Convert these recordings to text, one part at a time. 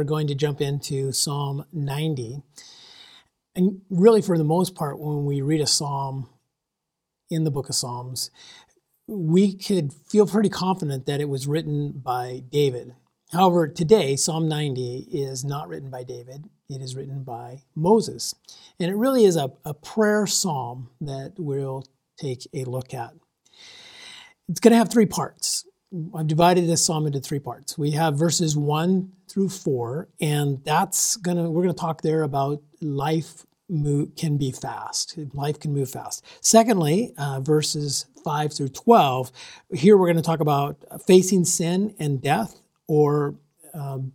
are going to jump into Psalm 90. And really, for the most part, when we read a psalm in the book of Psalms, we could feel pretty confident that it was written by David. However, today, Psalm 90 is not written by David, it is written by Moses. And it really is a, a prayer psalm that we'll take a look at. It's going to have three parts. I've divided this psalm into three parts. We have verses one through four, and that's gonna we're gonna talk there about life move, can be fast. Life can move fast. Secondly, uh, verses five through twelve. Here we're to talk about facing sin and death, or um,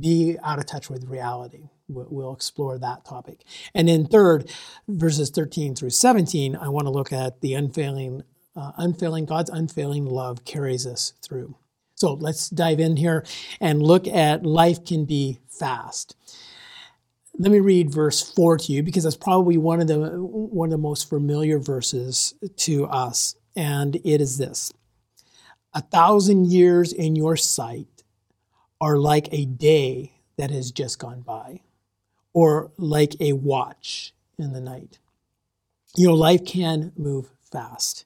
be out of touch with reality. We'll explore that topic. And then third, verses 13 through 17, I want to look at the unfailing uh, unfailing, God's unfailing love carries us through. So let's dive in here and look at life can be fast. Let me read verse 4 to you because that's probably one of the one of the most familiar verses to us and it is this. A thousand years in your sight are like a day that has just gone by or like a watch in the night. You know, life can move fast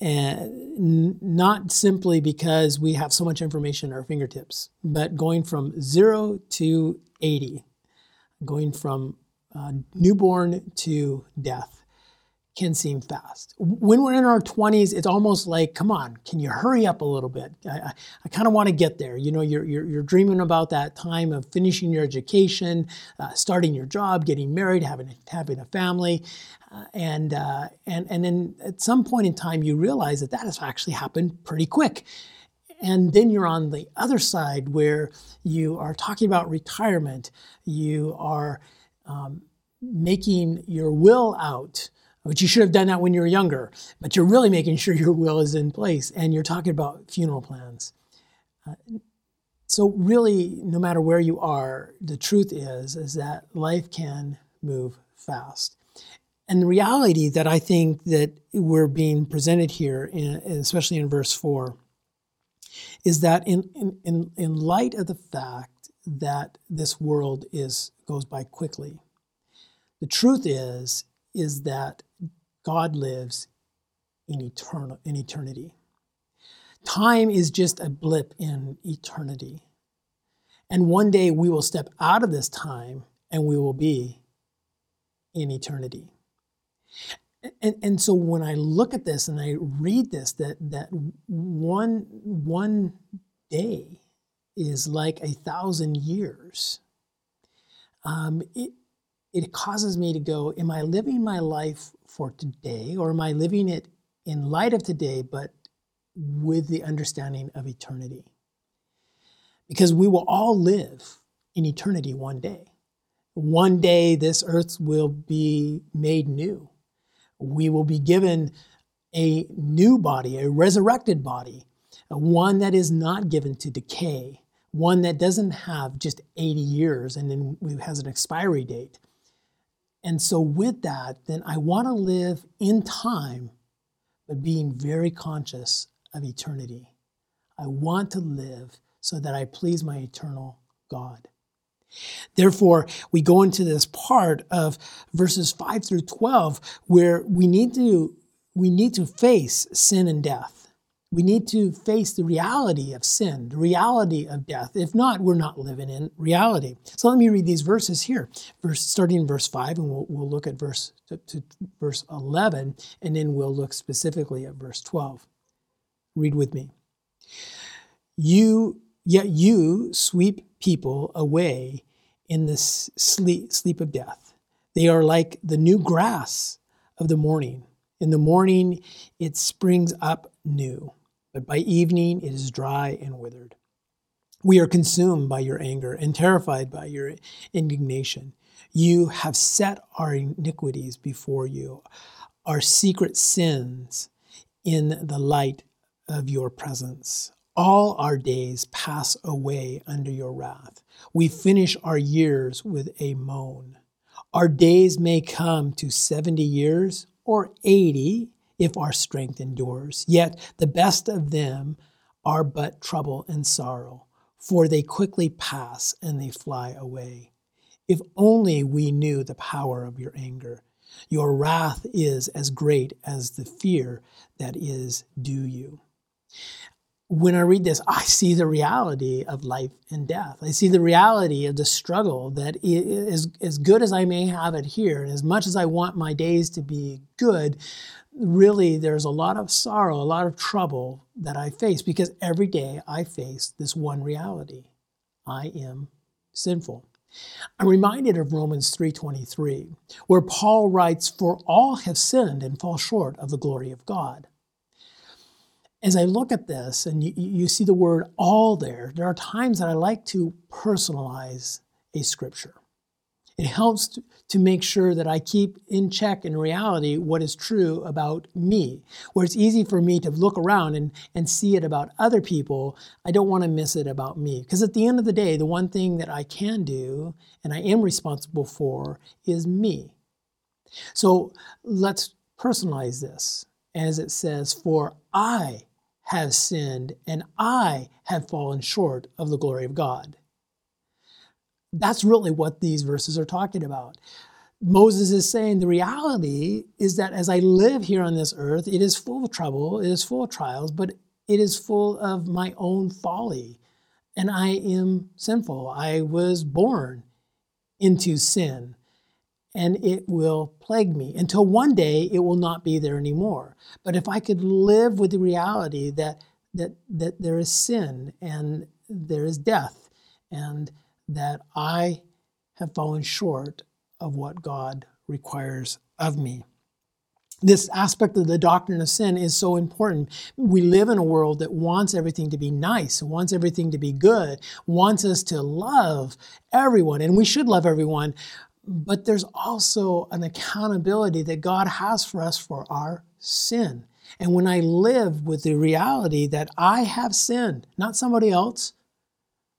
and not simply because we have so much information at our fingertips, but going from zero to 80, going from uh, newborn to death can seem fast. When we're in our 20s, it's almost like, come on, can you hurry up a little bit? I, I, I kind of want to get there. You know, you're, you're, you're, dreaming about that time of finishing your education, uh, starting your job, getting married, having, having a family. Uh, and, uh, and, and then at some point in time, you realize that that has actually happened pretty quick. And then you're on the other side where you are talking about retirement, you are um, making your will out which you should have done that when you were younger, but you're really making sure your will is in place and you're talking about funeral plans. Uh, so really, no matter where you are, the truth is, is that life can move fast. And the reality that I think that we're being presented here, in, especially in verse four, is that in, in, in light of the fact that this world is goes by quickly, the truth is is that God lives in eternal in eternity. Time is just a blip in eternity. And one day we will step out of this time and we will be in eternity. And, and so when I look at this and I read this, that, that one, one day is like a thousand years, um, it, it causes me to go, Am I living my life for today, or am I living it in light of today, but with the understanding of eternity? Because we will all live in eternity one day. One day, this earth will be made new. We will be given a new body, a resurrected body, one that is not given to decay, one that doesn't have just 80 years and then has an expiry date, and so, with that, then I want to live in time, but being very conscious of eternity. I want to live so that I please my eternal God. Therefore, we go into this part of verses 5 through 12 where we need to we need to face sin and death. We need to face the reality of sin, the reality of death. If not, we're not living in reality. So let me read these verses here, verse, starting in verse 5, and we'll, we'll look at verse to, to verse 11, and then we'll look specifically at verse 12. Read with me. You, yet you sweep people away in the sleep, sleep of death. They are like the new grass of the morning. In the morning, it springs up new but by evening it is dry and withered. We are consumed by your anger and terrified by your indignation. You have set our iniquities before you, our secret sins in the light of your presence. All our days pass away under your wrath. We finish our years with a moan. Our days may come to 70 years or 80 if our strength endures. Yet the best of them are but trouble and sorrow. for they quickly pass and they fly away. If only we knew the power of your anger. Your wrath is as great as the fear that is due you when I read this, I see the reality of life and death. I see the reality of the struggle that is as good as I may have it here, and as much as I want my days to be good, really there's a lot of sorrow, a lot of trouble that I face because every day I face this one reality. I am sinful. I'm reminded of Romans 3:23, where Paul writes, "For all have sinned and fall short of the glory of God." as I look at this and you, you, see the word all there, there are times that I like to personalize a scripture. It helps to, to make sure that I keep in check in reality what is true about me. Where it's easy for me to look around and, and see it about other people, I don't want to miss it about me. Because at the end of the day, the one thing that I can do and I am responsible for is me. So let's personalize this as it says, For I have sinned and I have fallen short of the glory of God. That's really what these verses are talking about. Moses is saying the reality is that as I live here on this earth, it is full of trouble, it is full of trials, but it is full of my own folly. And I am sinful. I was born into sin and it will plague me until one day it will not be there anymore. But if I could live with the reality that that that there is sin and there is death and that I have fallen short of what God requires of me. This aspect of the doctrine of sin is so important. We live in a world that wants everything to be nice, wants everything to be good, wants us to love everyone, and we should love everyone, but there's also an accountability that God has for us for our sin. And when I live with the reality that I have sinned, not somebody else,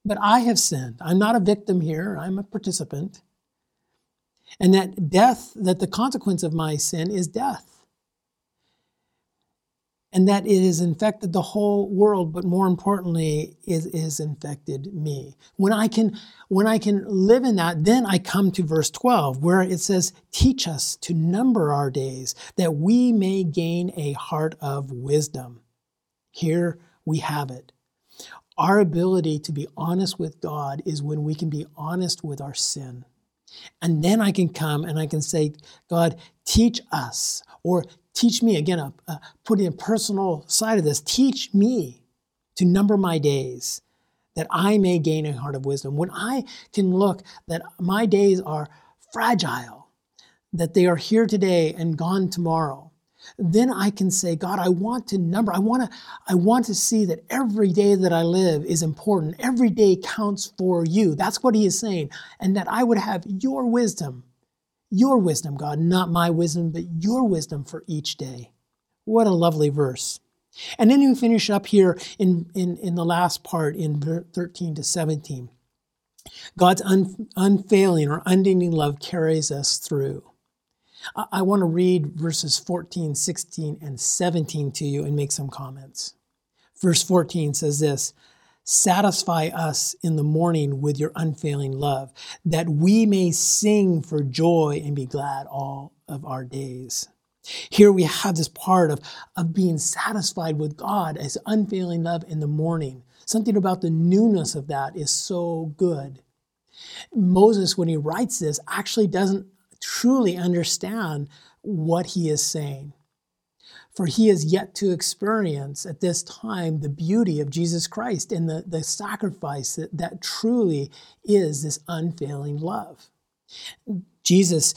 but I have sinned. I'm not a victim here, I'm a participant. And that death, that the consequence of my sin is death. And that it has infected the whole world but more importantly it has infected me. When i can when i can live in that then i come to verse 12 where it says teach us to number our days that we may gain a heart of wisdom. Here we have it our ability to be honest with god is when we can be honest with our sin and then I can come and I can say, God, teach us, or Teach me, again, uh, uh, putting a personal side of this, teach me to number my days that I may gain a heart of wisdom. When I can look that my days are fragile, that they are here today and gone tomorrow, then I can say, God, I want to number, I want to, I want to see that every day that I live is important. Every day counts for you. That's what he is saying. And that I would have your wisdom your wisdom, God, not my wisdom, but your wisdom for each day. What a lovely verse. And then we finish up here in, in, in the last part in 13 to 17. God's un, unfailing or unending love carries us through. I, want to read verses 14, 16, and 17 to you and make some comments. Verse 14 says this Satisfy us in the morning with your unfailing love, that we may sing for joy and be glad all of our days. Here we have this part of, of being satisfied with God as unfailing love in the morning. Something about the newness of that is so good. Moses, when he writes this, actually doesn't truly understand what he is saying for he has yet to experience at this time the beauty of Jesus Christ and the, the sacrifice that, that truly is this unfailing love. Jesus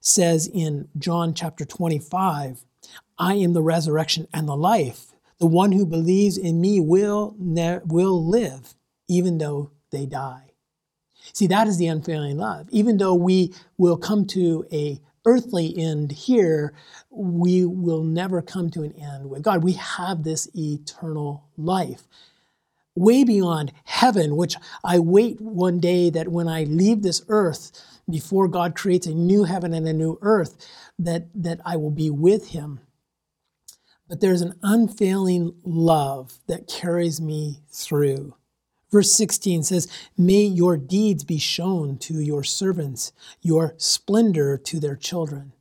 says in John chapter 25, I am the resurrection and the life. The one who believes in me will, ne- will live, even though they die. See, that is the unfailing love. Even though we will come to a earthly end here, we will never come to an end with God. We have this eternal life. Way beyond heaven, which I wait one day that when I leave this earth, before God creates a new heaven and a new earth, that, that I will be with Him. But there's an unfailing love that carries me through. Verse 16 says, May your deeds be shown to your servants, your splendor to their children.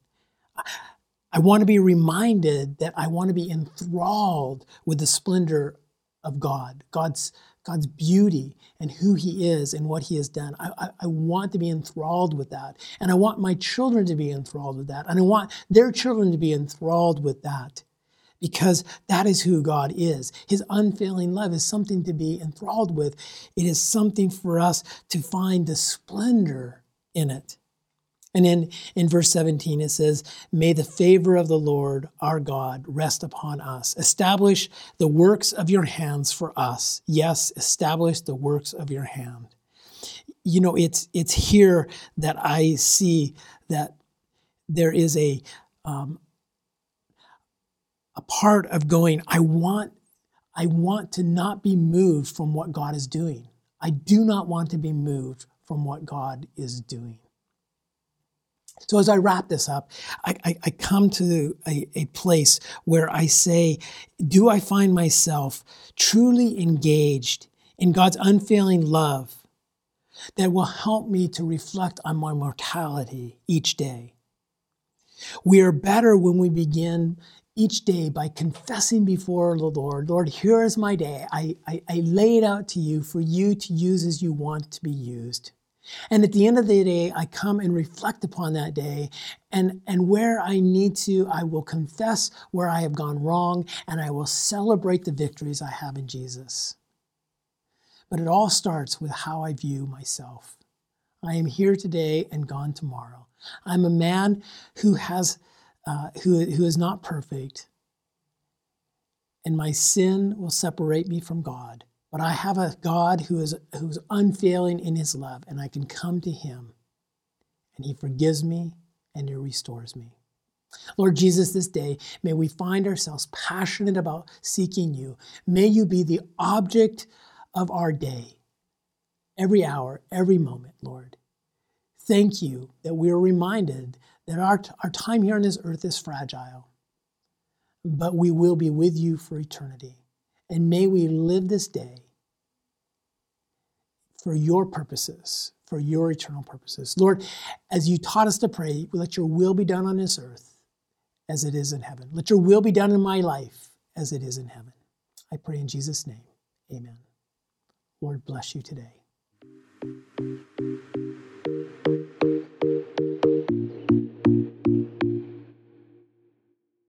I want to be reminded that I want to be enthralled with the splendor of God, God's, God's beauty and who He is and what He has done. I, I, I, want to be enthralled with that. And I want my children to be enthralled with that. And I want their children to be enthralled with that because that is who God is. His unfailing love is something to be enthralled with, it is something for us to find the splendor in it. And in, in verse 17, it says, May the favor of the Lord our God rest upon us. Establish the works of your hands for us. Yes, establish the works of your hand. You know, it's, it's here that I see that there is a, um, a part of going, I want, I want to not be moved from what God is doing. I do not want to be moved from what God is doing. So as I wrap this up, I, I, I come to a, a place where I say, do I find myself truly engaged in God's unfailing love that will help me to reflect on my mortality each day? We are better when we begin each day by confessing before the Lord, Lord, here is my day. I, I, I lay it out to you for you to use as you want to be used. And at the end of the day, I come and reflect upon that day. And, and where I need to, I will confess where I have gone wrong and I will celebrate the victories I have in Jesus. But it all starts with how I view myself. I am here today and gone tomorrow. I'm a man who has uh, who, who is not perfect, and my sin will separate me from God. But I have a God who is who's unfailing in his love, and I can come to him, and he forgives me and he restores me. Lord Jesus, this day, may we find ourselves passionate about seeking you. May you be the object of our day, every hour, every moment, Lord. Thank you that we are reminded that our, our time here on this earth is fragile, but we will be with you for eternity. And may we live this day for your purposes, for your eternal purposes. Lord, as you taught us to pray, let your will be done on this earth as it is in heaven. Let your will be done in my life as it is in heaven. I pray in Jesus' name. Amen. Lord, bless you today.